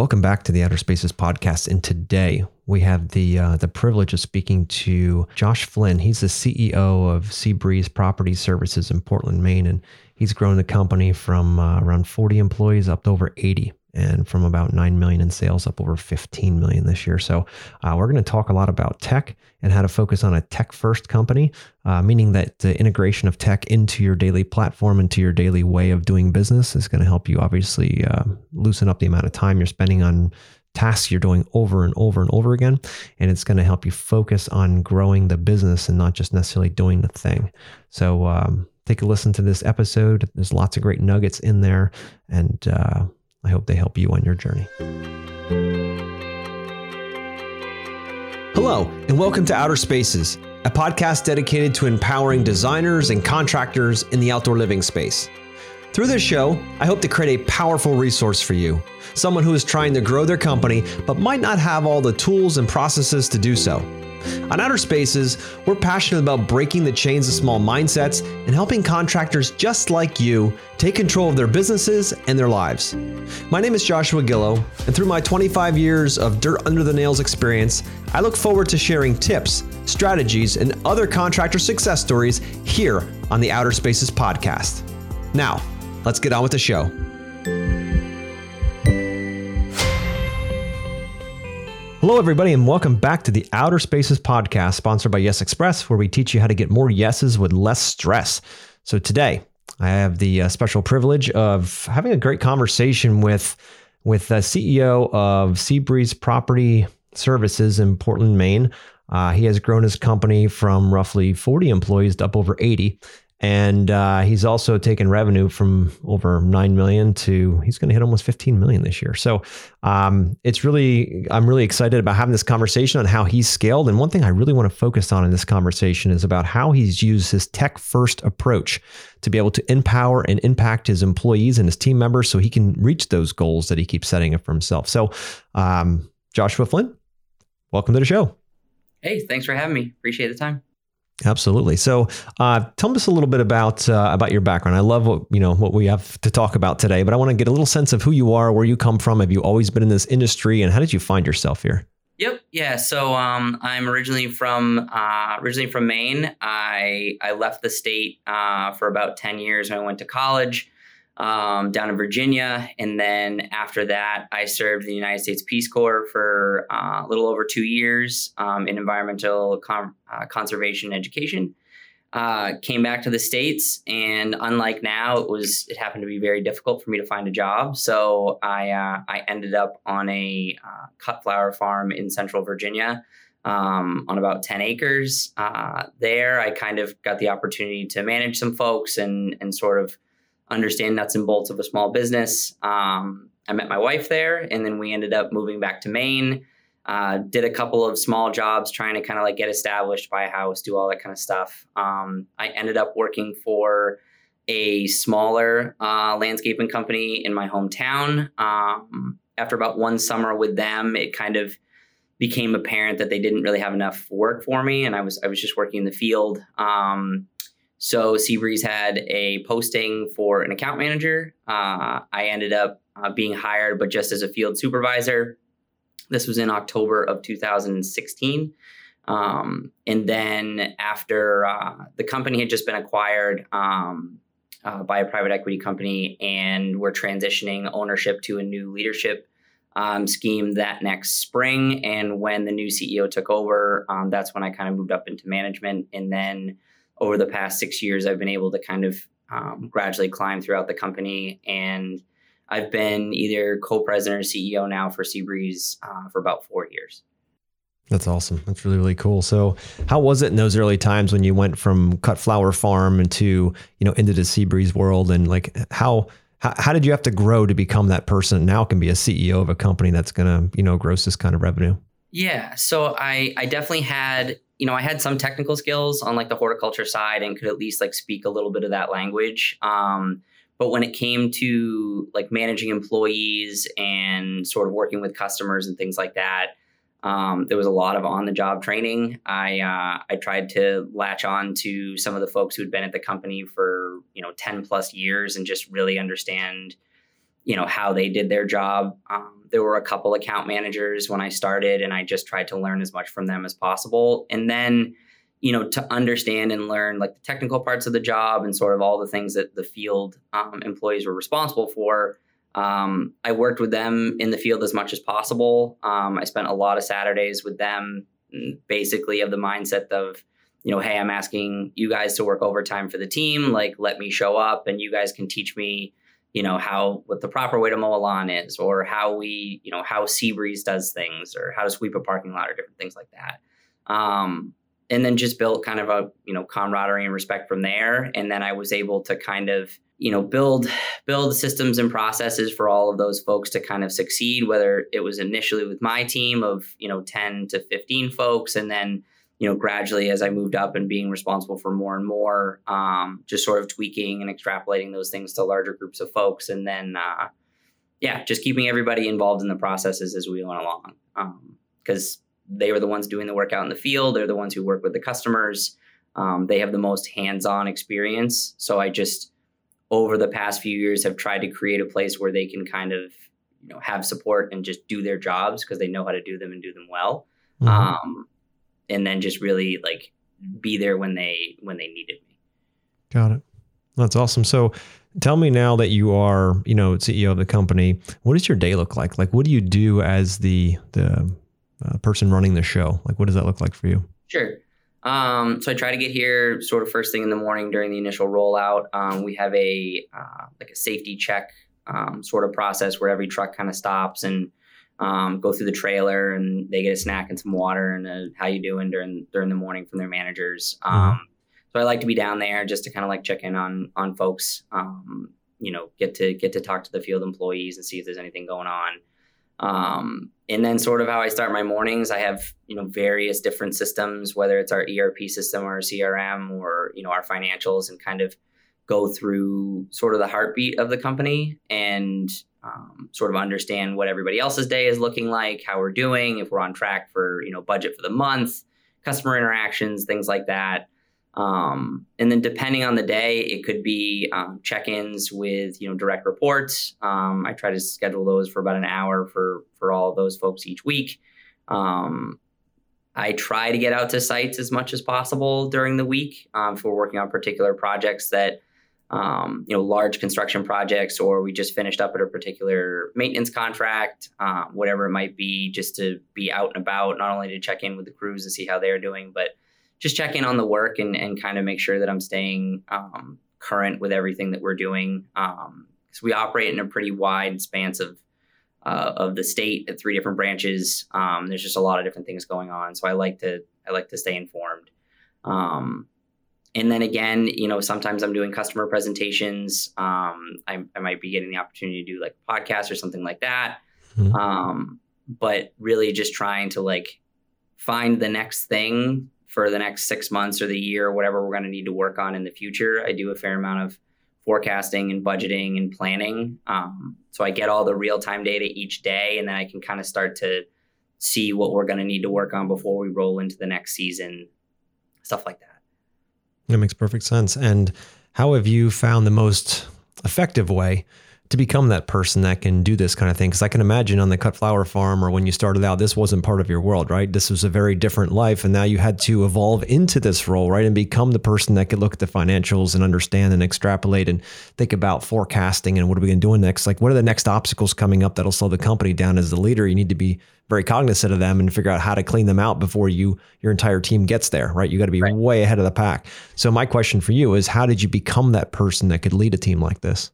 Welcome back to the Outer Spaces podcast. And today we have the uh, the privilege of speaking to Josh Flynn. He's the CEO of Seabreeze Property Services in Portland, Maine, and he's grown the company from uh, around 40 employees up to over 80 and from about 9 million in sales up over 15 million this year. So, uh, we're going to talk a lot about tech and how to focus on a tech first company, uh, meaning that the integration of tech into your daily platform, into your daily way of doing business is going to help you obviously uh, loosen up the amount of time you're spending on tasks you're doing over and over and over again. And it's going to help you focus on growing the business and not just necessarily doing the thing. So, um, take a listen to this episode. There's lots of great nuggets in there. And, uh, I hope they help you on your journey. Hello, and welcome to Outer Spaces, a podcast dedicated to empowering designers and contractors in the outdoor living space. Through this show, I hope to create a powerful resource for you, someone who is trying to grow their company but might not have all the tools and processes to do so. On Outer Spaces, we're passionate about breaking the chains of small mindsets and helping contractors just like you take control of their businesses and their lives. My name is Joshua Gillow, and through my 25 years of dirt under the nails experience, I look forward to sharing tips, strategies, and other contractor success stories here on the Outer Spaces podcast. Now, let's get on with the show. Hello, everybody, and welcome back to the Outer Spaces podcast, sponsored by Yes Express, where we teach you how to get more yeses with less stress. So, today, I have the uh, special privilege of having a great conversation with, with the CEO of Seabreeze Property Services in Portland, Maine. Uh, he has grown his company from roughly 40 employees to up over 80 and uh, he's also taken revenue from over 9 million to he's going to hit almost 15 million this year. So um, it's really i'm really excited about having this conversation on how he's scaled. And one thing i really want to focus on in this conversation is about how he's used his tech first approach to be able to empower and impact his employees and his team members so he can reach those goals that he keeps setting up for himself. So um, joshua flynn welcome to the show. Hey thanks for having me. Appreciate the time Absolutely. So, uh, tell us a little bit about uh, about your background. I love what you know what we have to talk about today, but I want to get a little sense of who you are, where you come from. Have you always been in this industry, and how did you find yourself here? Yep. Yeah. So um, I'm originally from uh, originally from Maine. I I left the state uh, for about ten years when I went to college um, down in Virginia. And then after that, I served the United States Peace Corps for uh, a little over two years um, in environmental com- uh, conservation education. Uh, came back to the states, and unlike now, it was it happened to be very difficult for me to find a job. So I uh, I ended up on a uh, cut flower farm in Central Virginia. Um, on about 10 acres. Uh, there, I kind of got the opportunity to manage some folks and, and sort of understand nuts and bolts of a small business. Um, I met my wife there, and then we ended up moving back to Maine. Uh, did a couple of small jobs trying to kind of like get established, buy a house, do all that kind of stuff. Um, I ended up working for a smaller uh, landscaping company in my hometown. Um, after about one summer with them, it kind of became apparent that they didn't really have enough work for me, and I was I was just working in the field. Um, so Seabreeze had a posting for an account manager. Uh, I ended up uh, being hired, but just as a field supervisor. This was in October of 2016. Um, and then after uh, the company had just been acquired um, uh, by a private equity company, and we're transitioning ownership to a new leadership um, scheme that next spring. And when the new CEO took over, um, that's when I kind of moved up into management. And then over the past six years, I've been able to kind of um, gradually climb throughout the company. And I've been either co president or CEO now for Seabreeze uh, for about four years. That's awesome. That's really really cool. So, how was it in those early times when you went from cut flower farm into you know into the Seabreeze world, and like how how, how did you have to grow to become that person now can be a CEO of a company that's going to you know gross this kind of revenue? Yeah, so I I definitely had you know, I had some technical skills on like the horticulture side and could at least like speak a little bit of that language. Um, but when it came to like managing employees and sort of working with customers and things like that, um, there was a lot of on the job training. I uh, I tried to latch on to some of the folks who'd been at the company for you know ten plus years and just really understand you know how they did their job. Um, there were a couple account managers when I started, and I just tried to learn as much from them as possible. And then, you know, to understand and learn like the technical parts of the job and sort of all the things that the field um, employees were responsible for. Um, I worked with them in the field as much as possible. Um, I spent a lot of Saturdays with them, mm, basically of the mindset of, you know, hey, I'm asking you guys to work overtime for the team. Like, let me show up, and you guys can teach me you know how what the proper way to mow a lawn is or how we you know how seabreeze does things or how to sweep a parking lot or different things like that. Um, and then just built kind of a you know camaraderie and respect from there. And then i was able to kind of you know build build systems and processes for all of those folks to kind of succeed whether it was initially with my team of you know 10 to 15 folks and then you know, gradually as I moved up and being responsible for more and more, um, just sort of tweaking and extrapolating those things to larger groups of folks. And then, uh, yeah, just keeping everybody involved in the processes as we went along. Because um, they were the ones doing the work out in the field, they're the ones who work with the customers. Um, they have the most hands on experience. So I just, over the past few years, have tried to create a place where they can kind of, you know, have support and just do their jobs because they know how to do them and do them well. Mm-hmm. Um, and then just really like be there when they when they needed me. Got it. That's awesome. So tell me now that you are, you know, CEO of the company, what does your day look like? Like what do you do as the the uh, person running the show? Like what does that look like for you? Sure. Um, so I try to get here sort of first thing in the morning during the initial rollout. Um, we have a uh, like a safety check um, sort of process where every truck kind of stops and um, go through the trailer and they get a snack and some water and a, how you doing during during the morning from their managers. Mm-hmm. Um, so I like to be down there just to kind of like check in on on folks. Um, you know, get to get to talk to the field employees and see if there's anything going on. Um, and then sort of how I start my mornings, I have you know various different systems, whether it's our ERP system or CRM or you know our financials, and kind of go through sort of the heartbeat of the company and um, sort of understand what everybody else's day is looking like, how we're doing, if we're on track for you know budget for the month, customer interactions, things like that. Um, and then depending on the day, it could be um, check-ins with you know direct reports. Um, I try to schedule those for about an hour for for all of those folks each week. Um, I try to get out to sites as much as possible during the week um, if we're working on particular projects that um, you know, large construction projects, or we just finished up at a particular maintenance contract, uh, whatever it might be, just to be out and about, not only to check in with the crews and see how they're doing, but just check in on the work and, and kind of make sure that I'm staying um, current with everything that we're doing. Um, so we operate in a pretty wide span of uh, of the state at three different branches. Um, there's just a lot of different things going on, so I like to I like to stay informed. Um, and then again, you know, sometimes I'm doing customer presentations. Um, I, I, might be getting the opportunity to do like a podcast or something like that. Mm-hmm. Um, but really just trying to like find the next thing for the next six months or the year or whatever we're going to need to work on in the future. I do a fair amount of forecasting and budgeting and planning. Um, so I get all the real time data each day, and then I can kind of start to see what we're going to need to work on before we roll into the next season, stuff like that. That makes perfect sense. And how have you found the most effective way to become that person that can do this kind of thing? Because I can imagine on the cut flower farm or when you started out, this wasn't part of your world, right? This was a very different life. And now you had to evolve into this role, right? And become the person that could look at the financials and understand and extrapolate and think about forecasting and what are we going to do next? Like, what are the next obstacles coming up that'll slow the company down as the leader? You need to be very cognizant of them and figure out how to clean them out before you your entire team gets there, right? You got to be right. way ahead of the pack. So my question for you is how did you become that person that could lead a team like this?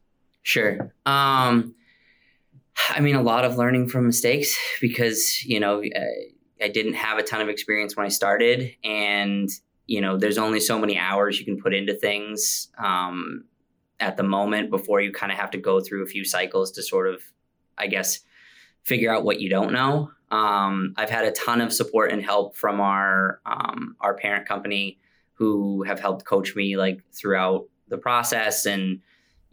Sure. Um, I mean, a lot of learning from mistakes because, you know, I, I didn't have a ton of experience when I started. And, you know, there's only so many hours you can put into things um, at the moment before you kind of have to go through a few cycles to sort of, I guess, figure out what you don't know. Um, I've had a ton of support and help from our um, our parent company who have helped coach me like throughout the process and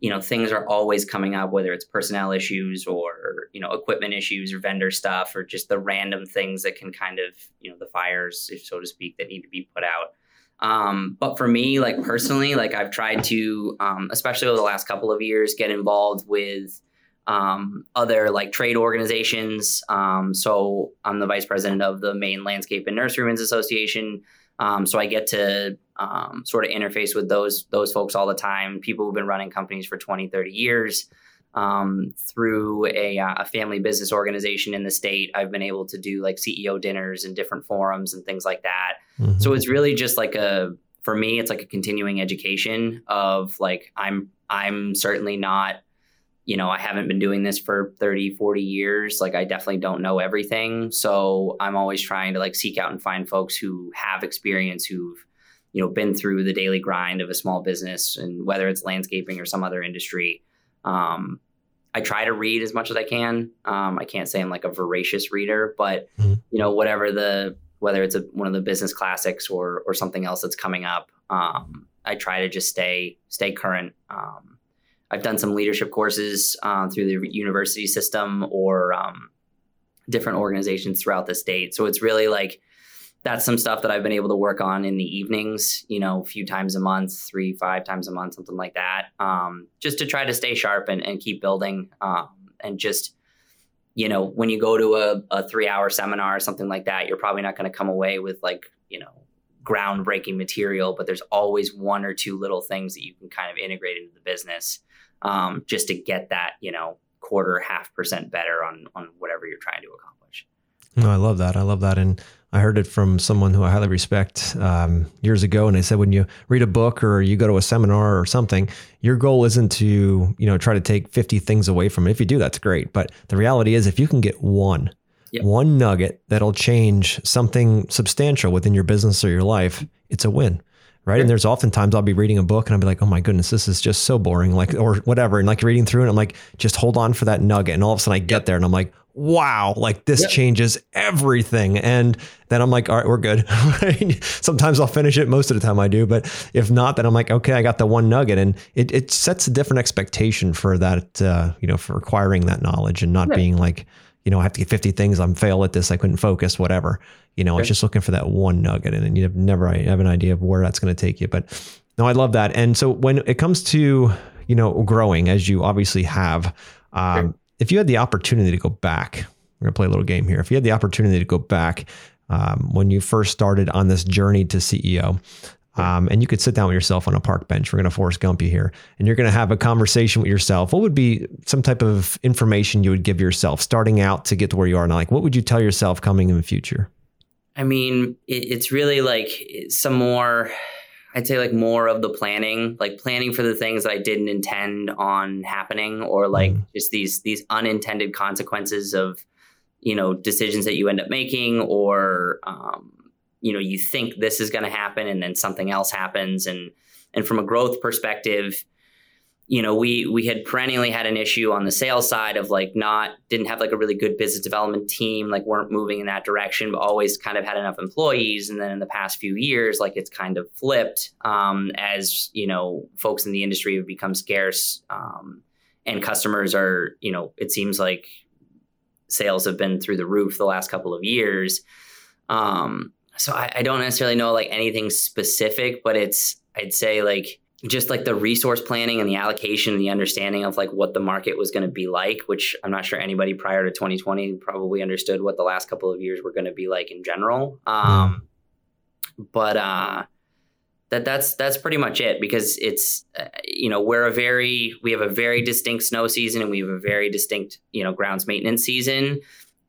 you know things are always coming up whether it's personnel issues or you know equipment issues or vendor stuff or just the random things that can kind of you know the fires so to speak that need to be put out um, but for me like personally like i've tried to um, especially over the last couple of years get involved with um, other like trade organizations. Um, so I'm the vice president of the Maine Landscape and Nurserymen's Association. Um, so I get to um, sort of interface with those those folks all the time. People who've been running companies for 20, 30 years. Um, through a, uh, a, family business organization in the state, I've been able to do like CEO dinners and different forums and things like that. Mm-hmm. So it's really just like a for me, it's like a continuing education of like I'm I'm certainly not you know, I haven't been doing this for 30, 40 years. Like I definitely don't know everything. So I'm always trying to like seek out and find folks who have experience, who've, you know, been through the daily grind of a small business and whether it's landscaping or some other industry. Um, I try to read as much as I can. Um, I can't say I'm like a voracious reader, but mm-hmm. you know, whatever the whether it's a, one of the business classics or or something else that's coming up, um, I try to just stay stay current. Um, I've done some leadership courses uh, through the university system or um, different organizations throughout the state. So it's really like that's some stuff that I've been able to work on in the evenings, you know, a few times a month, three, five times a month, something like that, um, just to try to stay sharp and, and keep building. Um, and just, you know, when you go to a, a three hour seminar or something like that, you're probably not going to come away with like, you know, groundbreaking material, but there's always one or two little things that you can kind of integrate into the business um, just to get that, you know, quarter, half percent better on on whatever you're trying to accomplish. No, I love that. I love that. And I heard it from someone who I highly respect um, years ago, and they said when you read a book or you go to a seminar or something, your goal isn't to you know try to take fifty things away from it. If you do, that's great. But the reality is, if you can get one, yep. one nugget that'll change something substantial within your business or your life, it's a win right? And there's oftentimes I'll be reading a book and I'll be like, oh my goodness, this is just so boring, like or whatever, and like reading through it, I'm like, just hold on for that nugget, and all of a sudden I get yep. there and I'm like, wow, like this yep. changes everything, and then I'm like, all right, we're good. Sometimes I'll finish it, most of the time I do, but if not, then I'm like, okay, I got the one nugget, and it it sets a different expectation for that, uh, you know, for acquiring that knowledge and not being like you know, I have to get 50 things. I'm fail at this. I couldn't focus, whatever. You know, okay. it's just looking for that one nugget and you have never I have an idea of where that's going to take you. But no, I love that. And so when it comes to, you know, growing as you obviously have, um. If you had the opportunity to go back, we're to play a little game here. If you had the opportunity to go back um, when you first started on this journey to CEO, um, and you could sit down with yourself on a park bench. We're going to Forrest Gump you here, and you're going to have a conversation with yourself. What would be some type of information you would give yourself starting out to get to where you are now? Like, what would you tell yourself coming in the future? I mean, it's really like some more. I'd say like more of the planning, like planning for the things that I didn't intend on happening, or like mm. just these these unintended consequences of you know decisions that you end up making, or um, you know you think this is going to happen and then something else happens and and from a growth perspective you know we we had perennially had an issue on the sales side of like not didn't have like a really good business development team like weren't moving in that direction but always kind of had enough employees. And then in the past few years like it's kind of flipped um, as you know folks in the industry have become scarce um, and customers are you know it seems like sales have been through the roof the last couple of years. Um, so I, I don't necessarily know like anything specific, but it's I'd say like just like the resource planning and the allocation and the understanding of like what the market was going to be like, which I'm not sure anybody prior to 2020 probably understood what the last couple of years were going to be like in general. Um, but uh, that that's that's pretty much it because it's uh, you know we're a very we have a very distinct snow season and we have a very distinct you know grounds maintenance season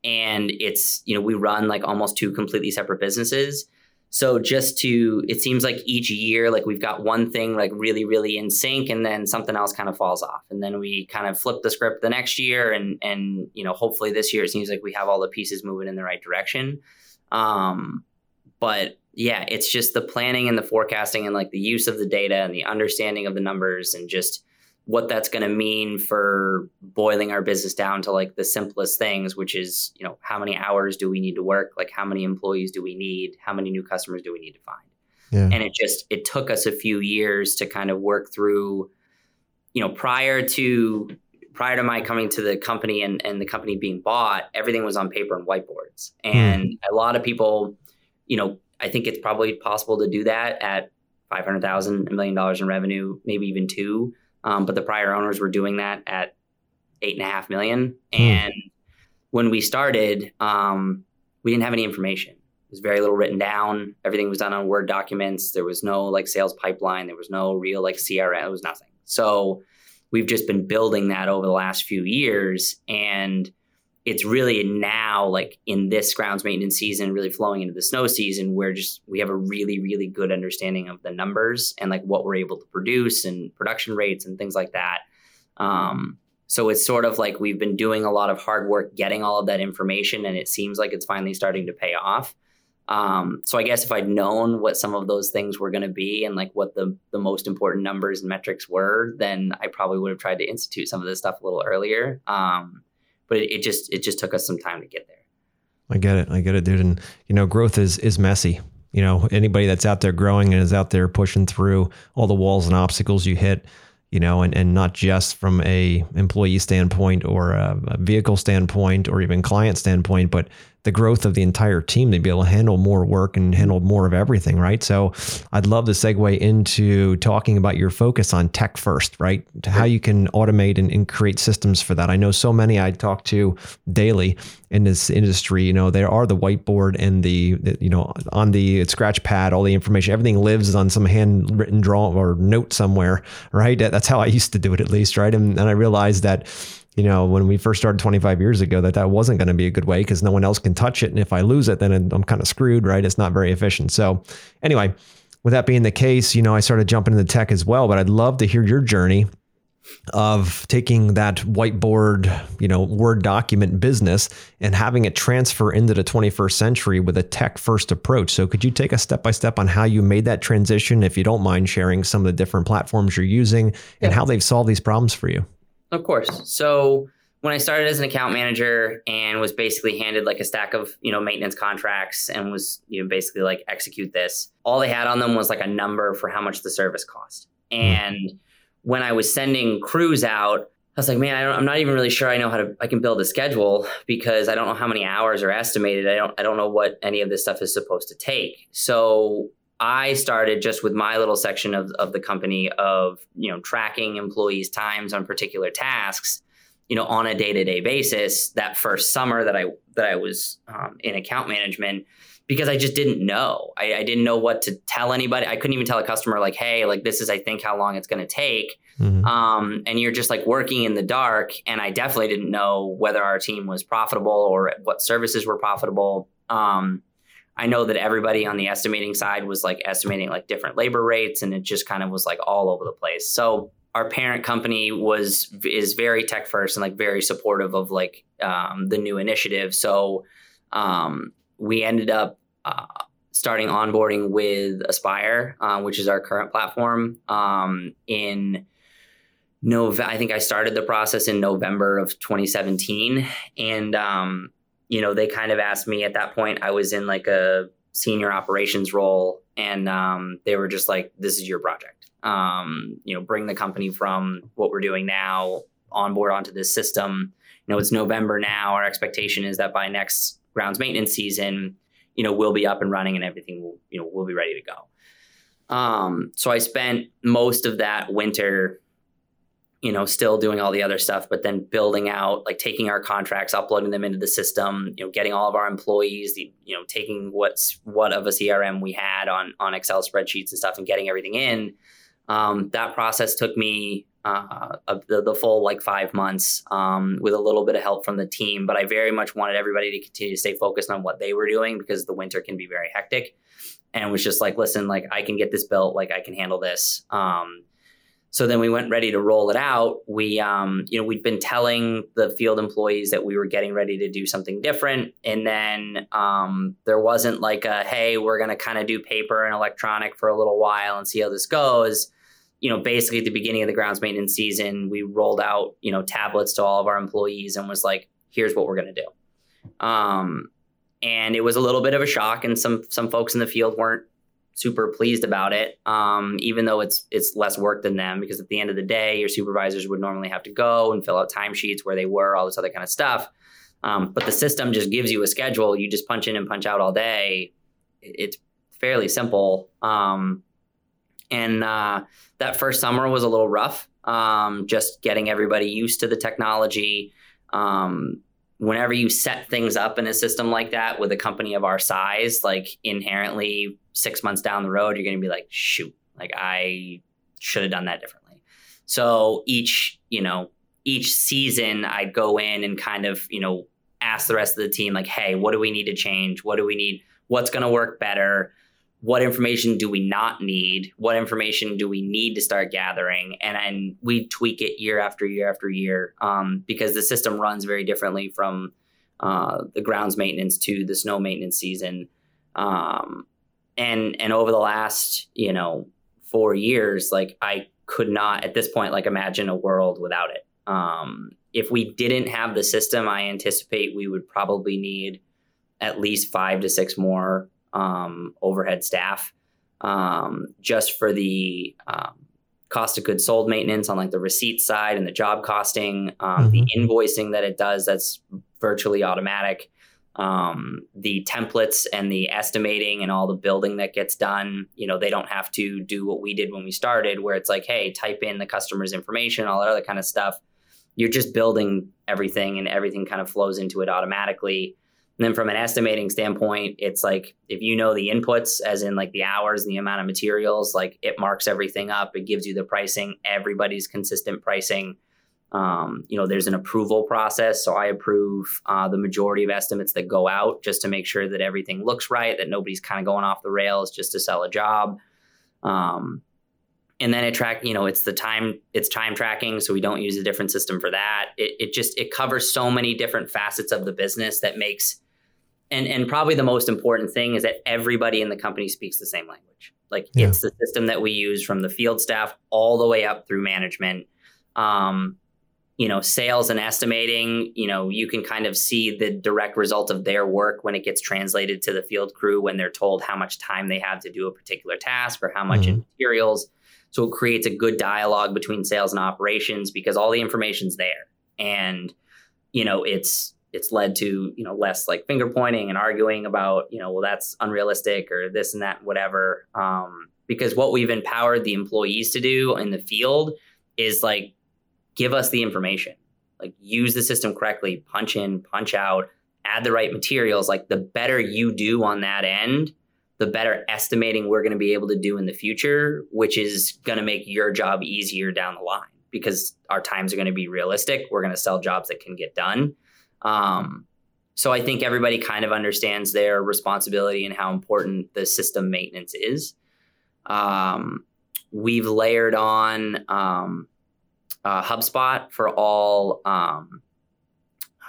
and it's you know we run like almost two completely separate businesses so just to it seems like each year like we've got one thing like really really in sync and then something else kind of falls off. And then we kind of flip the script the next year and and you know hopefully this year it seems like we have all the pieces moving in the right direction. Um but yeah it's just the planning and the forecasting and like the use of the data and the understanding of the numbers and just what that's going to mean for boiling our business down to like the simplest things which is you know how many hours do we need to work like how many employees do we need how many new customers do we need to find yeah. and it just it took us a few years to kind of work through you know prior to prior to my coming to the company and, and the company being bought everything was on paper and whiteboards hmm. and mm. a lot of people you know i think it's probably possible to do that at 500000 a million dollars in revenue maybe even two um, but the prior owners were doing that at eight and a half million. Hmm. And when we started, um, we didn't have any information. It was very little written down. Everything was done on Word documents. There was no like sales pipeline. There was no real like CRM. It was nothing. So we've just been building that over the last few years. And it's really now like in this grounds maintenance season really flowing into the snow season where just we have a really really good understanding of the numbers and like what we're able to produce and production rates and things like that. Um, so it's sort of like we've been doing a lot of hard work getting all of that information and it seems like it's finally starting to pay off. Um, so i guess if i'd known what some of those things were going to be and like what the, the most important numbers and metrics were then i probably would have tried to institute some of this stuff a little earlier. Um, but it, just it just took us some time to get there. I get it. I get it, dude. And you know, growth is is messy. You know, anybody that's out there growing and is out there pushing through all the walls and obstacles you hit, you know, and, and not just from a employee standpoint or a vehicle standpoint or even client standpoint, but the growth of the entire team to be able to handle more work and handle more of everything, right? So I'd love to segue into talking about your focus on tech first, right? To how you can automate and, and create systems for that. I know so many I talk to daily in this industry, you know, there are the whiteboard and the, the, you know, on the scratch pad, all the information, everything lives on some handwritten draw or note somewhere, right? That's how I used to do it at least, right? And, and I realized that you know, when we first started 25 years ago, that that wasn't going to be a good way because no one else can touch it. And if I lose it, then I'm kind of screwed, right? It's not very efficient. So, anyway, with that being the case, you know, I started jumping into tech as well, but I'd love to hear your journey of taking that whiteboard, you know, Word document business and having it transfer into the 21st century with a tech first approach. So, could you take a step by step on how you made that transition, if you don't mind sharing some of the different platforms you're using and how they've solved these problems for you? Of course. So when I started as an account manager and was basically handed like a stack of, you know, maintenance contracts and was, you know, basically like execute this, all they had on them was like a number for how much the service cost. Hmm. And when I was sending crews out, I was like, man, I am not even really sure I know how to, I can build a schedule because I don't know how many hours are estimated. I don't, I don't know what any of this stuff is supposed to take. So I started just with my little section of, of the company of, you know, tracking employees' times on particular tasks, you know, on a day-to-day basis that first summer that I that I was um, in account management because I just didn't know. I, I, didn't know what to tell anybody. I couldn't even tell a customer like, hey, like this is I think how long it's gonna take. Mm-hmm. Um, and you're just like working in the dark. And I definitely didn't know whether our team was profitable or what services were profitable. Um, I know that everybody on the estimating side was like estimating like different labor rates and it just kind of was like all over the place. So our parent company was is very tech first and like very supportive of like um, the new initiative. So um, we ended up uh, starting onboarding with Aspire, uh, which is our current platform um, in November. I think I started the process in November of 2017, and um, you know, they kind of asked me at that point, I was in like a senior operations role, and um, they were just like, this is your project. Um, you know, bring the company from what we're doing now on board onto this system. You know, it's November now. Our expectation is that by next grounds maintenance season, you know, we'll be up and running and everything will, you know, we'll be ready to go. Um, so I spent most of that winter you know, still doing all the other stuff, but then building out, like taking our contracts, uploading them into the system, you know, getting all of our employees, the, you know, taking what's what of a CRM we had on on Excel spreadsheets and stuff, and getting everything in. Um, that process took me uh, the, the, full like five months um, with a little bit of help from the team, but I very much wanted everybody to continue to stay focused on what they were doing because the winter can be very hectic. And was just like, listen, like I can get this built, like I can handle this. Um, so then we went ready to roll it out. We, um, you know, we'd been telling the field employees that we were getting ready to do something different, and then um, there wasn't like a, hey, we're going to kind of do paper and electronic for a little while and see how this goes. You know, basically at the beginning of the grounds maintenance season, we rolled out, you know, tablets to all of our employees and was like, here's what we're going to do. Um, and it was a little bit of a shock, and some some folks in the field weren't super pleased about it. Um, even though it's it's less work than them, because at the end of the day, your supervisors would normally have to go and fill out timesheets where they were, all this other kind of stuff. Um, but the system just gives you a schedule. You just punch in and punch out all day. It's fairly simple. Um, and uh, that first summer was a little rough um, just getting everybody used to the technology. Um, whenever you set things up in a system like that with a company of our size, like inherently six months down the road, you're going to be like, shoot, like I should have done that differently. So each, you know, each season I'd go in and kind of, you know, ask the rest of the team, like, hey, what do we need to change? What do we need? What's going to work better? What information do we not need? What information do we need to start gathering? And then we tweak it year after year after year um, because the system runs very differently from uh, the grounds maintenance to the snow maintenance season. Um, and and over the last you know four years, like I could not at this point like imagine a world without it. Um, if we didn't have the system, I anticipate we would probably need at least five to six more um, overhead staff um, just for the um, cost of goods sold maintenance on like the receipt side and the job costing, um, mm-hmm. the invoicing that it does that's virtually automatic um, the templates and the estimating and all the building that gets done, you know, they don't have to do what we did when we started, where it's like, hey, type in the customer's information, all that other kind of stuff. You're just building everything and everything kind of flows into it automatically. And then from an estimating standpoint, it's like if you know the inputs, as in like the hours and the amount of materials, like it marks everything up. It gives you the pricing, everybody's consistent pricing. Um, you know, there's an approval process. So I approve uh, the majority of estimates that go out just to make sure that everything looks right, that nobody's kind of going off the rails just to sell a job. Um, and then it track, you know, it's the time, it's time tracking. So we don't use a different system for that. It, it just, it covers so many different facets of the business that makes, and, and probably the most important thing is that everybody in the company speaks the same language. Like yeah. it's the system that we use from the field staff all the way up through management. Um, you know sales and estimating you know you can kind of see the direct result of their work when it gets translated to the field crew when they're told how much time they have to do a particular task or how much mm-hmm. in materials so it creates a good dialogue between sales and operations because all the information's there and you know it's it's led to you know less like finger pointing and arguing about you know well that's unrealistic or this and that whatever um, because what we've empowered the employees to do in the field is like give us the information. Like use the system correctly, punch in, punch out, add the right materials. Like the better you do on that end, the better estimating we're going to be able to do in the future, which is going to make your job easier down the line because our times are going to be realistic. We're going to sell jobs that can get done. Um, so I think everybody kind of understands their responsibility and how important the system maintenance is. Um, we've layered on um, uh, HubSpot for all um,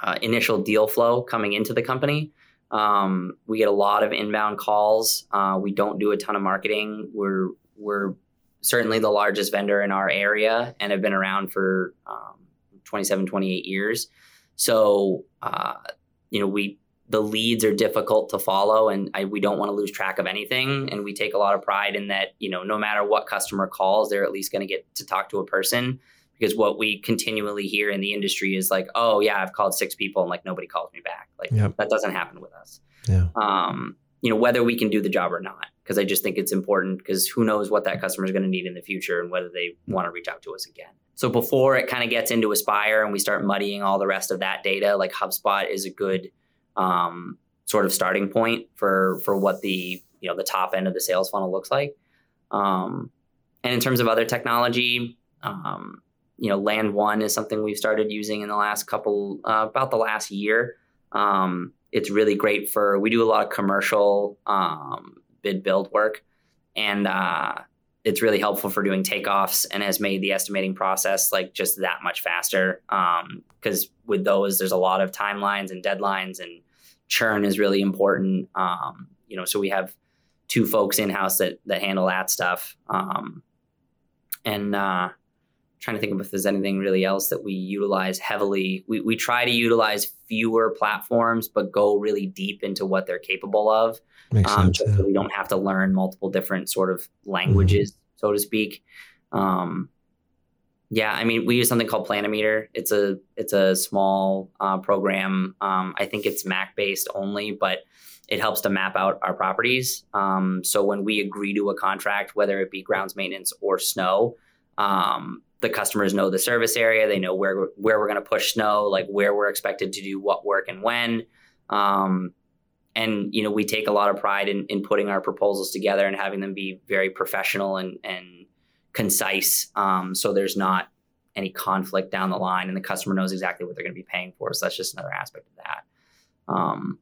uh, initial deal flow coming into the company. Um, we get a lot of inbound calls. Uh, we don't do a ton of marketing. We're we're certainly the largest vendor in our area and have been around for um, 27, 28 years. So uh, you know we the leads are difficult to follow and I, we don't want to lose track of anything and we take a lot of pride in that you know no matter what customer calls they're at least going to get to talk to a person because what we continually hear in the industry is like, oh yeah, I've called six people and like nobody calls me back. Like yep. that doesn't happen with us. Yeah. Um, you know, whether we can do the job or not, because I just think it's important because who knows what that customer is going to need in the future and whether they want to reach out to us again. So before it kind of gets into Aspire and we start muddying all the rest of that data, like HubSpot is a good um, sort of starting point for for what the you know the top end of the sales funnel looks like. Um, and in terms of other technology, um, you know, Land One is something we've started using in the last couple, uh, about the last year. Um, it's really great for, we do a lot of commercial um, bid build work, and uh, it's really helpful for doing takeoffs and has made the estimating process like just that much faster. Because um, with those, there's a lot of timelines and deadlines, and churn is really important. Um, you know, so we have two folks in house that that handle that stuff. Um, and uh, trying to think of if there's anything really else that we utilize heavily. We, we try to utilize fewer platforms, but go really deep into what they're capable of. Makes um, sense, yeah. so we don't have to learn multiple different sort of languages, mm-hmm. so to speak. Um, yeah, I mean, we use something called Planimeter. It's a it's a small uh, program. Um, I think it's Mac based only, but it helps to map out our properties. Um, so when we agree to a contract, whether it be grounds maintenance or snow, um, the customers know the service area. They know where where we're going to push snow, like where we're expected to do what work and when. Um, and you know, we take a lot of pride in, in putting our proposals together and having them be very professional and and concise. Um, so there's not any conflict down the line, and the customer knows exactly what they're going to be paying for. So that's just another aspect of that. Um,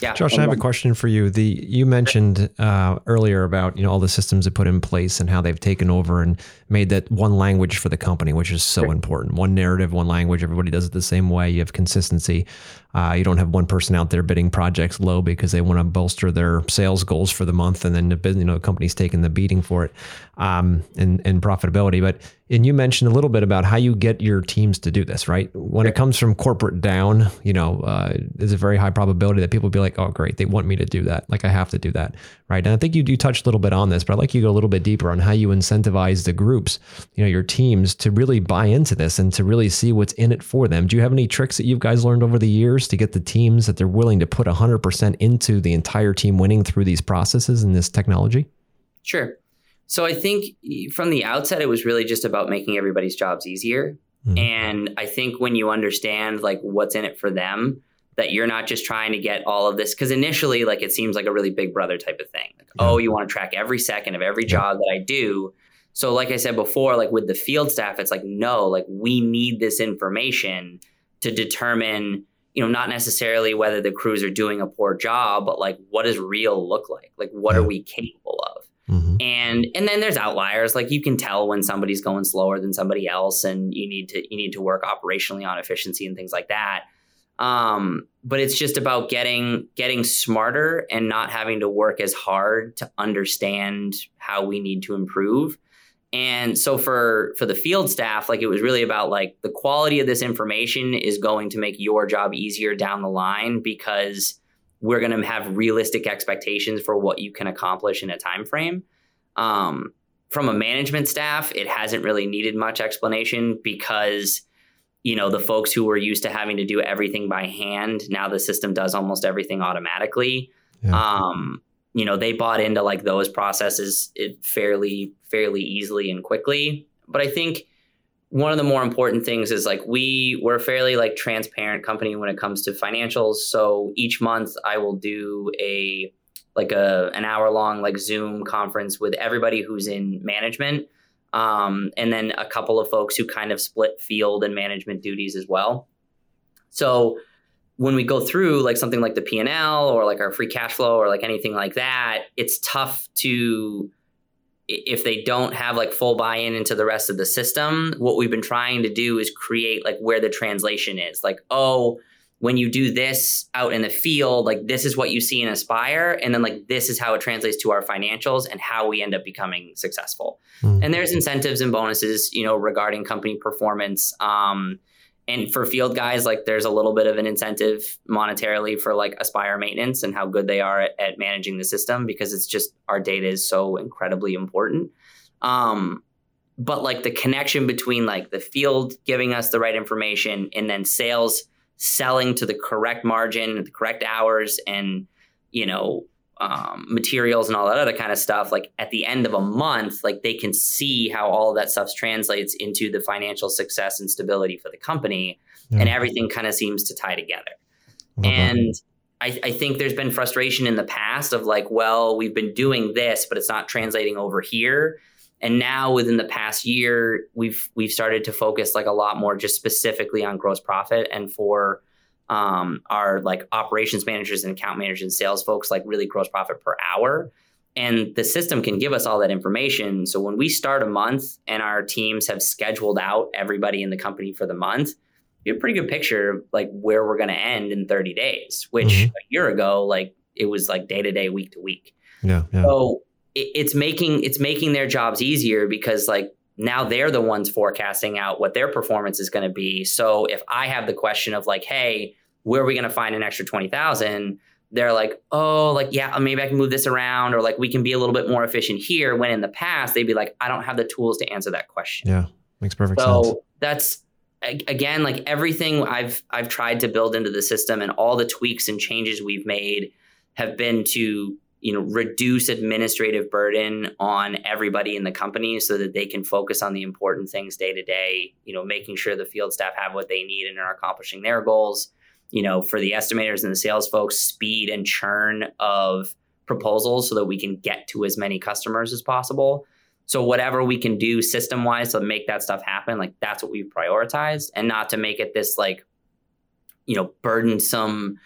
yeah. Josh, I have a question for you. The you mentioned uh, earlier about you know all the systems they put in place and how they've taken over and made that one language for the company, which is so important. One narrative, one language. Everybody does it the same way. You have consistency. Uh, you don't have one person out there bidding projects low because they want to bolster their sales goals for the month, and then the you know the company's taking the beating for it um, and and profitability. But and you mentioned a little bit about how you get your teams to do this, right? When it comes from corporate down, you know, uh, there's a very high probability that people will be like, "Oh, great, they want me to do that. Like I have to do that." right? And I think you do touch a little bit on this, but I'd like you to go a little bit deeper on how you incentivize the groups, you know, your teams to really buy into this and to really see what's in it for them. Do you have any tricks that you guys learned over the years to get the teams that they're willing to put 100% into the entire team winning through these processes and this technology? Sure. So I think from the outset, it was really just about making everybody's jobs easier. Mm-hmm. And I think when you understand like what's in it for them, that you're not just trying to get all of this because initially like it seems like a really big brother type of thing like, yeah. oh you want to track every second of every job that i do so like i said before like with the field staff it's like no like we need this information to determine you know not necessarily whether the crews are doing a poor job but like what does real look like like what yeah. are we capable of mm-hmm. and and then there's outliers like you can tell when somebody's going slower than somebody else and you need to you need to work operationally on efficiency and things like that um, but it's just about getting getting smarter and not having to work as hard to understand how we need to improve. And so for for the field staff, like it was really about like the quality of this information is going to make your job easier down the line because we're going to have realistic expectations for what you can accomplish in a time frame. Um, from a management staff, it hasn't really needed much explanation because you know the folks who were used to having to do everything by hand now the system does almost everything automatically yeah. um, you know they bought into like those processes fairly fairly easily and quickly but i think one of the more important things is like we we're a fairly like transparent company when it comes to financials so each month i will do a like a an hour long like zoom conference with everybody who's in management um, and then a couple of folks who kind of split field and management duties as well. So when we go through like something like the P&L or like our free cash flow or like anything like that, it's tough to if they don't have like full buy-in into the rest of the system, what we've been trying to do is create like where the translation is. Like, oh, when you do this out in the field, like this is what you see in Aspire, and then like this is how it translates to our financials and how we end up becoming successful. Mm-hmm. And there's incentives and bonuses, you know, regarding company performance. Um, and for field guys, like there's a little bit of an incentive monetarily for like Aspire maintenance and how good they are at, at managing the system because it's just our data is so incredibly important. Um, but like the connection between like the field giving us the right information and then sales selling to the correct margin, the correct hours, and you know um, materials and all that other kind of stuff. Like at the end of a month, like they can see how all of that stuff translates into the financial success and stability for the company, yeah. and everything kind of seems to tie together. And I, I, think there's been frustration in the past of like, well, we've been doing this, but it's not translating over here. And now within the past year, we've we've started to focus like a lot more just specifically on gross profit and for um, our like operations managers and account managers and sales folks, like really gross profit per hour. And the system can give us all that information. So when we start a month and our teams have scheduled out everybody in the company for the month, you have a pretty good picture of like where we're going to end in 30 days, which mm-hmm. a year ago, like it was like day to day, week to week. Yeah, yeah. So it's making it's making their jobs easier because like now they're the ones forecasting out what their performance is going to be. So if I have the question of like, hey, where are we going to find an extra twenty thousand? They're like, oh, like yeah, uh, maybe I can move this around, or like we can be a little bit more efficient here. When in the past they'd be like, I don't have the tools to answer that question. Yeah, makes perfect so sense. So that's again like everything I've I've tried to build into the system and all the tweaks and changes we've made have been to you know reduce administrative burden on everybody in the company so that they can focus on the important things day to day you know making sure the field staff have what they need and are accomplishing their goals you know for the estimators and the sales folks speed and churn of proposals so that we can get to as many customers as possible. So whatever we can do system wise to make that stuff happen like that's what we've prioritized and not to make it this like you know burdensome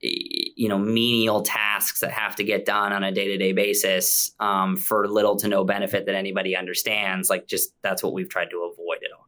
you know menial tasks that have to get done on a day-to-day basis um, for little to no benefit that anybody understands. Like just that's what we've tried to avoid at all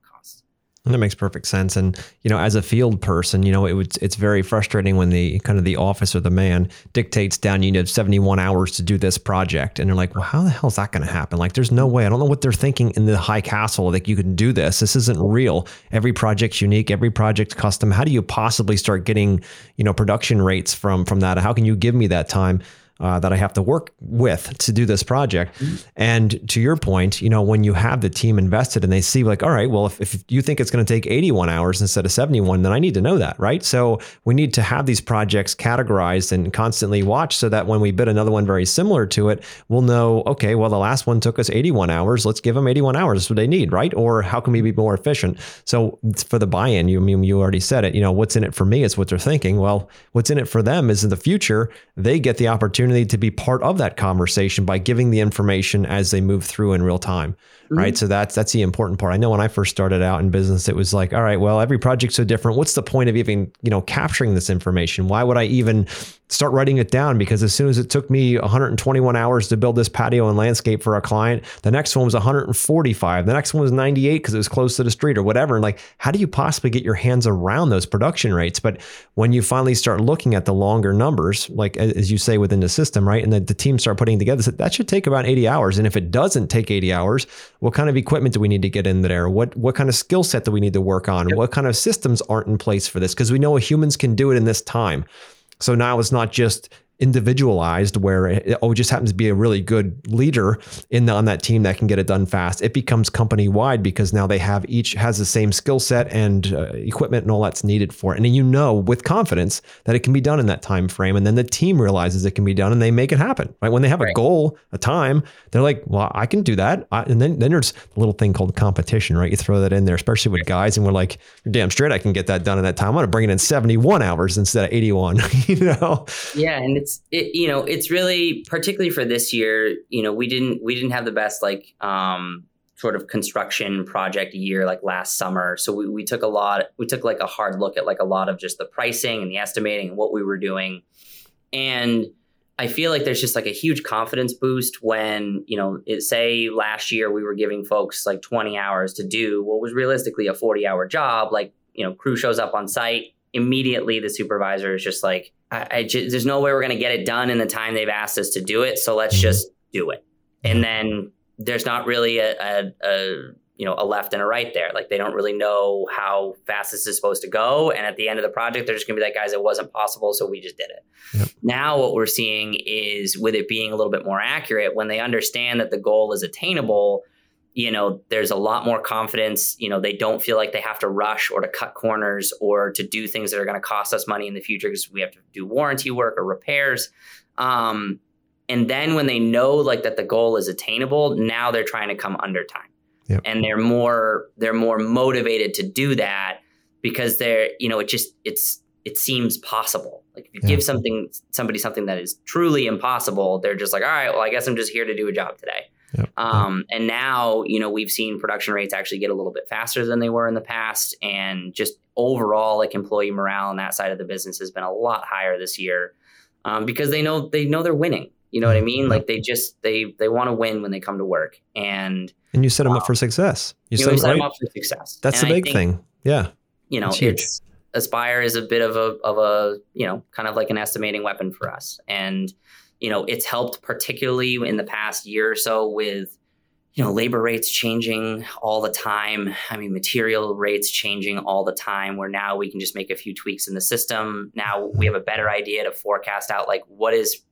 and that makes perfect sense. And you know, as a field person, you know, it would, it's very frustrating when the kind of the office or the man dictates down you need 71 hours to do this project, and you're like, well, how the hell is that going to happen? Like, there's no way. I don't know what they're thinking in the high castle. Like, you can do this. This isn't real. Every project's unique. Every project's custom. How do you possibly start getting you know production rates from from that? How can you give me that time? Uh, that I have to work with to do this project. Mm-hmm. And to your point, you know, when you have the team invested and they see like, all right, well, if, if you think it's going to take 81 hours instead of 71, then I need to know that, right? So we need to have these projects categorized and constantly watch so that when we bid another one very similar to it, we'll know, okay, well, the last one took us 81 hours. Let's give them 81 hours. That's what they need, right? Or how can we be more efficient? So for the buy-in, you mean you already said it, you know, what's in it for me is what they're thinking. Well, what's in it for them is in the future, they get the opportunity opportunity to be part of that conversation by giving the information as they move through in real time mm-hmm. right so that's that's the important part i know when i first started out in business it was like all right well every project's so different what's the point of even you know capturing this information why would i even start writing it down because as soon as it took me 121 hours to build this patio and landscape for a client, the next one was 145. The next one was 98 because it was close to the street or whatever. And like, how do you possibly get your hands around those production rates? But when you finally start looking at the longer numbers, like as you say within the system, right, and then the team start putting together, that should take about 80 hours. And if it doesn't take 80 hours, what kind of equipment do we need to get in there? What what kind of skill set do we need to work on? Yep. What kind of systems aren't in place for this? Because we know humans can do it in this time. So now it's not just individualized where it, oh, just happens to be a really good leader in the, on that team that can get it done fast. It becomes company wide because now they have each has the same skill set and uh, equipment and all that's needed for it. And then you know with confidence that it can be done in that time frame. And then the team realizes it can be done and they make it happen. Right when they have right. a goal, a time, they're like, well, I can do that. I, and then then there's a little thing called competition, right? You throw that in there, especially with guys, and we're like, damn straight, I can get that done in that time. I'm going to bring it in 71 hours instead of 81. you know? Yeah, and it's it's it, you know it's really particularly for this year you know we didn't we didn't have the best like um sort of construction project year like last summer. So we, we took a lot we took like a hard look at like a lot of just the pricing and the estimating and what we were doing. And i feel like there's just like a huge confidence boost when you know it, say last year we were giving folks like 20 hours to do what was realistically a 40 hour job like you know crew shows up on site immediately the supervisor is just like I, I just, there's no way we're going to get it done in the time they've asked us to do it. So let's mm-hmm. just do it. And then there's not really a, a, a, you know a left and a right there. Like they don't really know how fast this is supposed to go. And at the end of the project, they're just going to be like, guys, it wasn't possible, so we just did it. Yep. Now what we're seeing is with it being a little bit more accurate, when they understand that the goal is attainable you know, there's a lot more confidence. You know, they don't feel like they have to rush or to cut corners or to do things that are going to cost us money in the future because we have to do warranty work or repairs. Um, and then when they know like that the goal is attainable, now they're trying to come under time. Yep. And they're more they're more motivated to do that because they're, you know, it just it's it seems possible. Like if you yeah. give something somebody something that is truly impossible, they're just like, all right, well, I guess I'm just here to do a job today. Yep. Um, and now, you know, we've seen production rates actually get a little bit faster than they were in the past. And just overall, like employee morale on that side of the business has been a lot higher this year um, because they know they know they're winning. You know what I mean? Like they just they they want to win when they come to work, and and you set them um, up for success. You, you set, set right? them up for success. That's and the big think, thing. Yeah, you know, it's Aspire is a bit of a of a you know kind of like an estimating weapon for us, and you know, it's helped particularly in the past year or so with you know labor rates changing all the time. I mean material rates changing all the time where now we can just make a few tweaks in the system. Now we have a better idea to forecast out like what is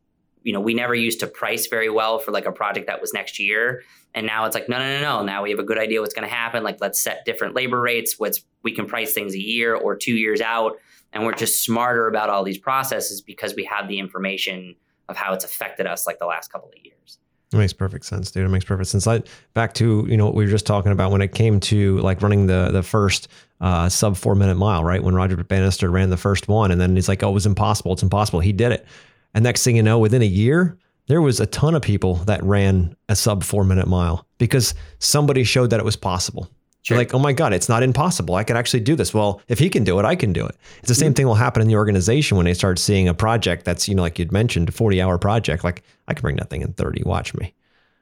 you know we never used to price very well for like a project that was next year. And now it's like no no no no. Now we have a good idea what's going to happen. Like let's set different labor rates. What's we can price things a year or two years out. And we're just smarter about all these processes because we have the information of how it's affected us like the last couple of years. It makes perfect sense, dude. It makes perfect sense. Like back to you know what we were just talking about when it came to like running the the first uh, sub four minute mile, right? When Roger Bannister ran the first one, and then he's like, "Oh, it was impossible. It's impossible." He did it, and next thing you know, within a year, there was a ton of people that ran a sub four minute mile because somebody showed that it was possible. Sure. You're like, oh my God, it's not impossible. I can actually do this. Well, if he can do it, I can do it. It's the same mm-hmm. thing will happen in the organization when they start seeing a project that's, you know, like you'd mentioned, a 40 hour project. Like, I can bring that thing in 30. Watch me.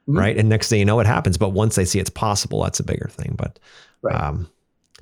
Mm-hmm. Right. And next thing you know, it happens. But once they see it's possible, that's a bigger thing. But right. um,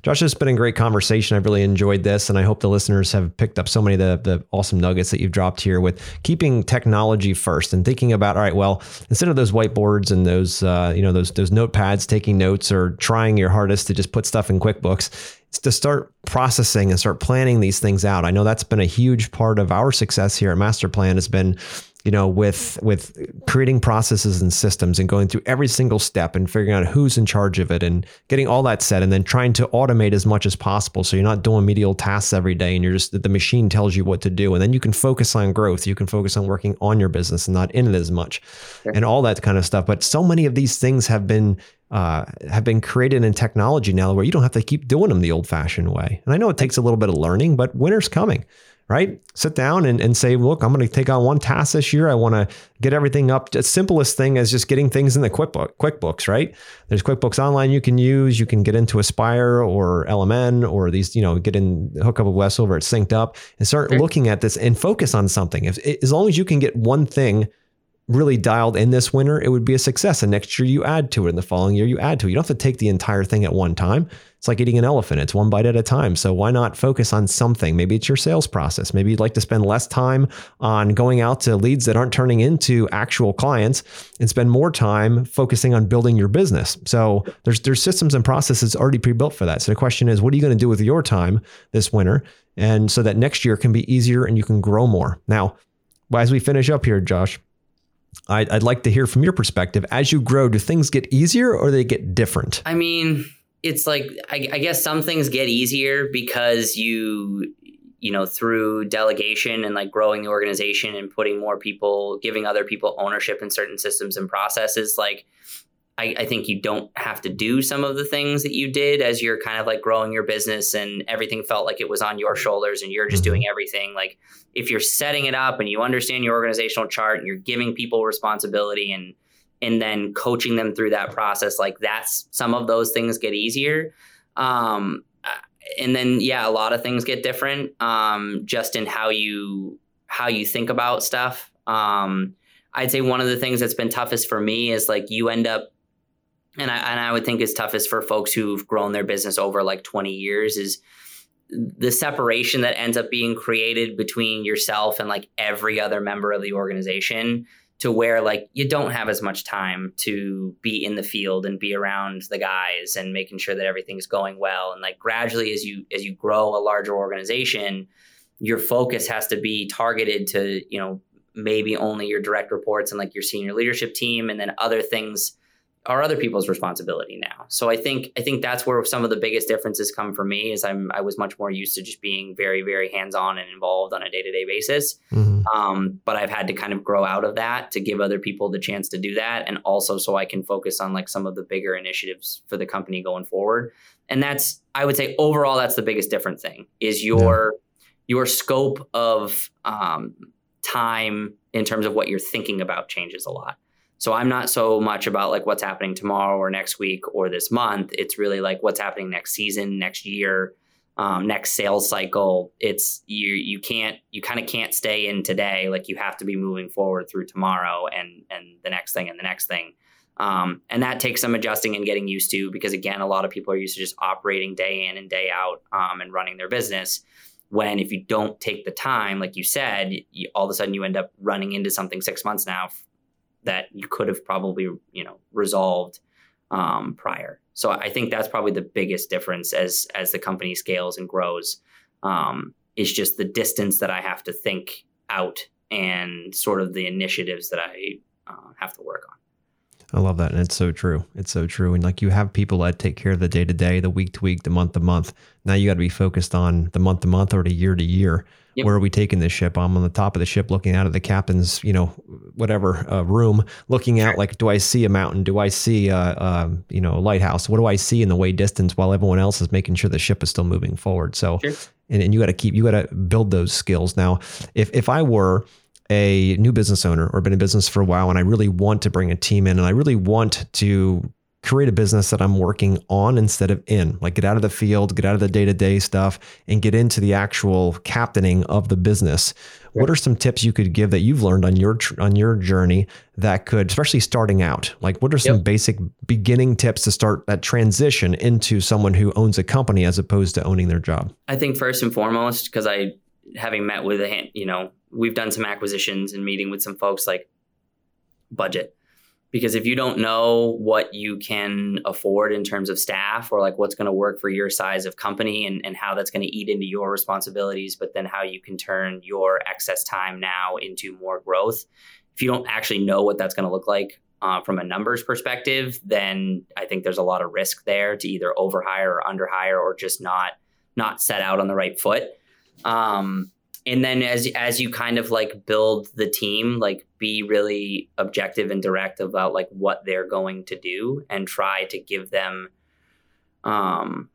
Josh, it's been a great conversation. I've really enjoyed this, and I hope the listeners have picked up so many of the, the awesome nuggets that you've dropped here with keeping technology first and thinking about, all right, well, instead of those whiteboards and those, uh, you know, those those notepads, taking notes or trying your hardest to just put stuff in QuickBooks, it's to start processing and start planning these things out. I know that's been a huge part of our success here at Master Plan has been you know, with with creating processes and systems and going through every single step and figuring out who's in charge of it and getting all that set and then trying to automate as much as possible. So you're not doing medial tasks every day and you're just the machine tells you what to do. And then you can focus on growth. You can focus on working on your business and not in it as much sure. and all that kind of stuff. But so many of these things have been uh, have been created in technology now where you don't have to keep doing them the old fashioned way. And i know it takes a little bit of learning but winter's coming right? Sit down and, and say, look, I'm going to take on one task this year. I want to get everything up. The simplest thing is just getting things in the QuickBook, QuickBooks, right? There's QuickBooks Online you can use. You can get into Aspire or LMN or these, you know, get in, hook up with Wes over, it's synced up and start okay. looking at this and focus on something. If As long as you can get one thing really dialed in this winter, it would be a success. And next year you add to it. And the following year you add to it. You don't have to take the entire thing at one time. It's like eating an elephant. It's one bite at a time. So why not focus on something? Maybe it's your sales process. Maybe you'd like to spend less time on going out to leads that aren't turning into actual clients and spend more time focusing on building your business. So there's there's systems and processes already pre-built for that. So the question is, what are you going to do with your time this winter? And so that next year can be easier and you can grow more. Now, as we finish up here, Josh, I'd, I'd like to hear from your perspective. As you grow, do things get easier or they get different? I mean, it's like I, I guess some things get easier because you you know through delegation and like growing the organization and putting more people giving other people ownership in certain systems and processes like I, I, think you don't have to do some of the things that you did as you're kind of like growing your business and everything felt like it was on your shoulders and you're just mm-hmm. doing everything. Like if you're setting it up and you understand your organizational chart and you're giving people responsibility and and then coaching them through that process, like that's some of those things get easier. Um, and then yeah, a lot of things get different um, just in how you how you think about stuff. Um, I'd say one of the things that's been toughest for me is like you end up and I, and I would think is toughest for folks who've grown their business over like 20 years is the separation that ends up being created between yourself and like every other member of the organization to where like you don't have as much time to be in the field and be around the guys and making sure that everything's going well. And like gradually as you as you grow a larger organization your focus has to be targeted to you know maybe only your direct reports and like your senior leadership team and then other things are other people's responsibility now. So I think I think that's where some of the biggest differences come for me is I'm I was much more used to just being very very hands on and involved on a day to day basis. Mm-hmm. Um, but I've had to kind of grow out of that to give other people the chance to do that, and also so I can focus on like some of the bigger initiatives for the company going forward. And that's I would say overall that's the biggest different thing is your yeah. your scope of um, time in terms of what you're thinking about changes a lot. So I'm not so much about like what's happening tomorrow or next week or this month. It's really like what's happening next season, next year, um, next sales cycle. It's you you can't you kind of can't stay in today. Like you have to be moving forward through tomorrow and and the next thing and the next thing. Um, and that takes some adjusting and getting used to because again, a lot of people are used to just operating day in and day out um, and running their business. When if you don't take the time, like you said, you, all of a sudden you end up running into something six months now that you could have probably you know resolved um, prior. So I think that's probably the biggest difference as as the company scales and grows. Um, is just the distance that I have to think out and sort of the initiatives that I uh, have to work on. I love that. And it's so true. It's so true. And like you have people that take care of the day to day, the week to week, the month to month. Now you got to be focused on the month to month or the year to year. Yep. Where are we taking this ship? I'm on the top of the ship looking out of the captain's, you know, whatever uh, room, looking out like, do I see a mountain? Do I see, a, uh, you know, a lighthouse? What do I see in the way distance while everyone else is making sure the ship is still moving forward? So, sure. and, and you got to keep, you got to build those skills. Now, if, if I were, a new business owner or been in business for a while and I really want to bring a team in and I really want to create a business that I'm working on instead of in, like get out of the field, get out of the day to day stuff and get into the actual captaining of the business. What are some tips you could give that you've learned on your on your journey that could, especially starting out? Like, what are some yep. basic beginning tips to start that transition into someone who owns a company as opposed to owning their job? I think first and foremost, because I having met with a hand, you know we've done some acquisitions and meeting with some folks like budget. Because if you don't know what you can afford in terms of staff or like what's going to work for your size of company and, and how that's going to eat into your responsibilities but then how you can turn your excess time now into more growth if you don't actually know what that's going to look like uh, from a numbers perspective then i think there's a lot of risk there to either overhire or underhire or just not not set out on the right foot um, and then as as you kind of like build the team, like be really objective and direct about like what they're going to do, and try to give them, um,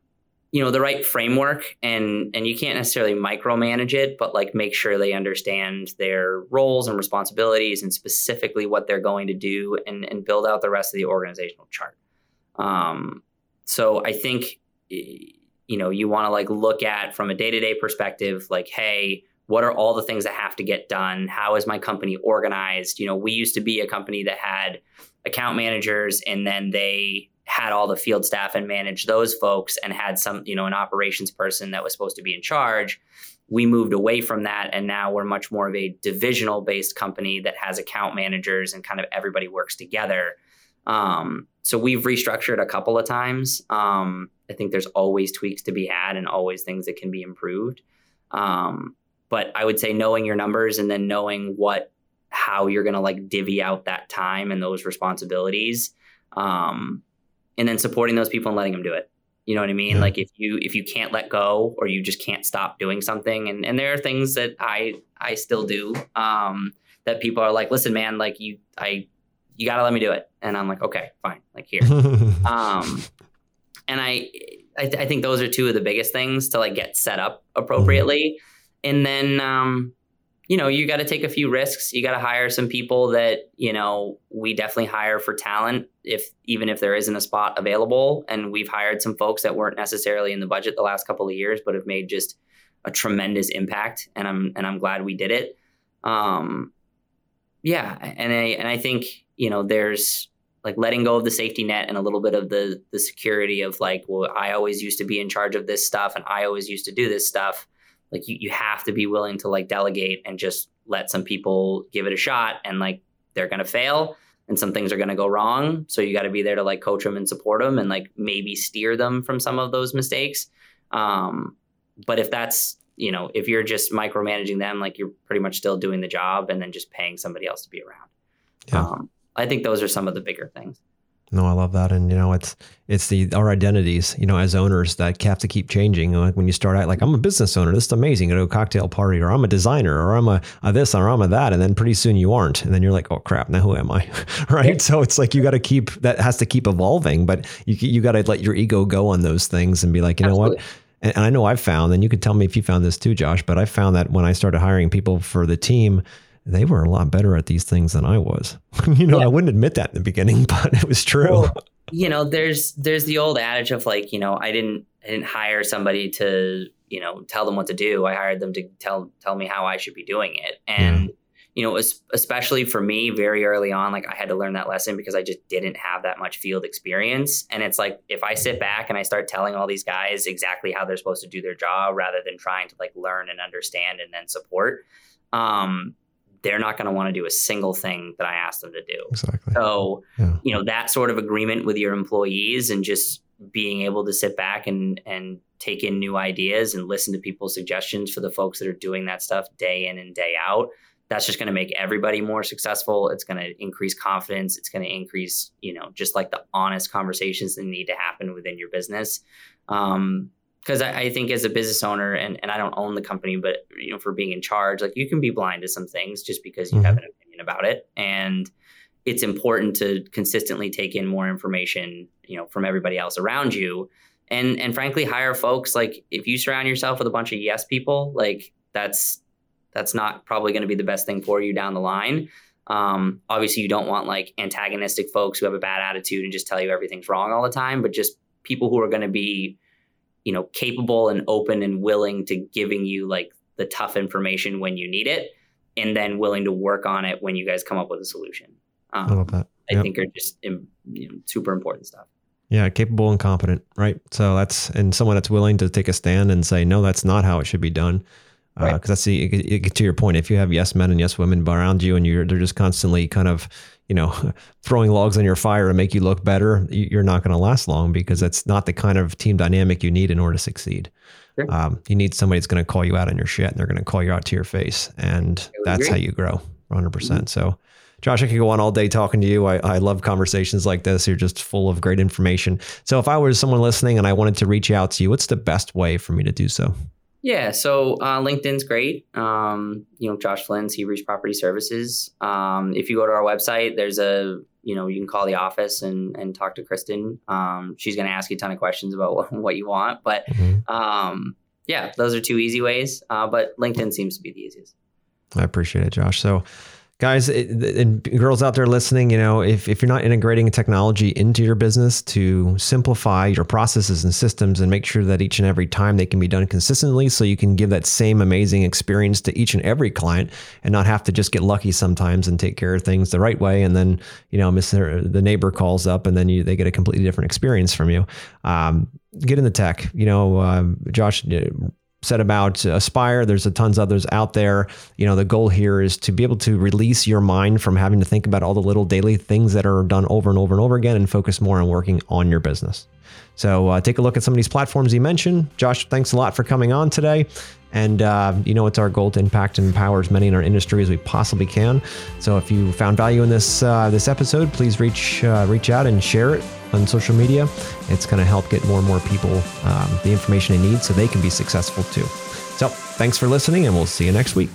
you know, the right framework. And and you can't necessarily micromanage it, but like make sure they understand their roles and responsibilities, and specifically what they're going to do, and and build out the rest of the organizational chart. Um, so I think you know you want to like look at from a day-to-day perspective like hey what are all the things that have to get done? How is my company organized? You know we used to be a company that had account managers and then they had all the field staff and managed those folks and had some you know an operations person that was supposed to be in charge. We moved away from that and now we're much more of a divisional based company that has account managers and kind of everybody works together. Um, so we've restructured a couple of times um, I think there's always tweaks to be had and always things that can be improved. Um, but I would say knowing your numbers and then knowing what how you're going to like divvy out that time and those responsibilities um, and then supporting those people and letting them do it you know what i mean yeah. like if you if you can't let go or you just can't stop doing something and and there are things that i i still do um, that people are like listen man like you i you got to let me do it and i'm like okay fine like here um and I, I, I, think those are two of the biggest things to like get set up appropriately. Mm-hmm. And then, um, you know, you got to take a few risks. You got to hire some people that you know we definitely hire for talent, if even if there isn't a spot available. And we've hired some folks that weren't necessarily in the budget the last couple of years, but have made just a tremendous impact. And I'm and I'm glad we did it. Um, yeah, and I and I think you know there's like letting go of the safety net and a little bit of the the security of like well i always used to be in charge of this stuff and i always used to do this stuff. Like you, you have to be willing to like delegate and just let some people give it a shot and like they're gonna fail and some things are gonna go wrong. So you got to be there to like coach them and support them and like maybe steer them from some of those mistakes. Um, but if that's you know if you're just micromanaging them like you're pretty much still doing the job and then just paying somebody else to be around. Yeah. Um, I think those are some of the bigger things. No, I love that, and you know, it's it's the our identities, you know, as owners that have to keep changing. Like when you start out, like I'm a business owner, this is amazing. Go to a cocktail party, or I'm a designer, or I'm a, a this, or I'm a that, and then pretty soon you aren't, and then you're like, oh crap, now who am I, right? Yeah. So it's like you got to keep that has to keep evolving, but you you got to let your ego go on those things and be like, you Absolutely. know what. And, and I know I've found, and you could tell me if you found this too, Josh, but I found that when I started hiring people for the team, they were a lot better at these things than I was. you know, yeah. I wouldn't admit that in the beginning, but it was true. You know, there's there's the old adage of like, you know, I didn't I didn't hire somebody to, you know, tell them what to do. I hired them to tell tell me how I should be doing it. And you know, especially for me very early on, like I had to learn that lesson because I just didn't have that much field experience. And it's like if I sit back and I start telling all these guys exactly how they're supposed to do their job rather than trying to like learn and understand and then support, um, they're not going to want to do a single thing that I ask them to do. Exactly. So, yeah. you know, that sort of agreement with your employees and just being able to sit back and and take in new ideas and listen to people's suggestions for the folks that are doing that stuff day in and day out. that's just going to make everybody more successful. It's going to increase confidence. It's going to increase, you know, just like the honest conversations that need to happen within your business. Um, because I, I, think as a business owner, and, and I don't own the company, but you know, for being in charge, like you can be blind to some things just because you mm-hmm. have an opinion about it, and it's important to consistently take in more information, you know, from everybody else around you, and and frankly, hire folks like if you surround yourself with a bunch of yes people, like that's that's not probably going to be the best thing for you down the line. Um, obviously, you don't want like antagonistic folks who have a bad attitude and just tell you everything's wrong all the time, but just people who are going to be, you know, capable and open and willing to giving you like the tough information when you need it, and then willing to work on it when you guys come up with a solution. Um, I love that. Yep. I think are just you know, super important stuff. Yeah, capable and competent, right? So that's and someone that's willing to take a stand and say, no, that's not how it should be done because uh, right. that's the to your point. If you have yes men and yes women around you, and you're they're just constantly kind of you know throwing logs on your fire to make you look better, you're not going to last long because that's not the kind of team dynamic you need in order to succeed. Sure. Um, you need somebody that's going to call you out on your shit, and they're going to call you out to your face, and that's agree. how you grow, 100. Mm-hmm. percent So. Josh, I could go on all day talking to you. I, I love conversations like this. You're just full of great information. So, if I was someone listening and I wanted to reach out to you, what's the best way for me to do so? Yeah, so uh, LinkedIn's great. Um, you know, Josh Flynn, Seabreeze Property Services. Um, if you go to our website, there's a you know you can call the office and and talk to Kristen. Um, she's going to ask you a ton of questions about what, what you want. But mm-hmm. um, yeah, those are two easy ways. Uh, but LinkedIn seems to be the easiest. I appreciate it, Josh. So guys and girls out there listening, you know, if, if you're not integrating technology into your business to simplify your processes and systems and make sure that each and every time they can be done consistently so you can give that same amazing experience to each and every client and not have to just get lucky sometimes and take care of things the right way and then, you know, Mr. the neighbor calls up and then you, they get a completely different experience from you. Um, get in the tech. You know, uh, Josh said about uh, Aspire. There's a tons others out there. You know, the goal here is to be able to release your mind from having to think about all the little daily things that are done over and over and over again and focus more on working on your business. So uh, take a look at some of these platforms you mentioned. Josh, thanks a lot for coming on today. And uh, you know, it's our goal to impact and empower as many in our industry as we possibly can. So if you found value in this uh, this episode, please reach uh, reach out and share it on social media. It's going to help get more and more people um, the information they need so they can be successful too. So thanks for listening, and we'll see you next week.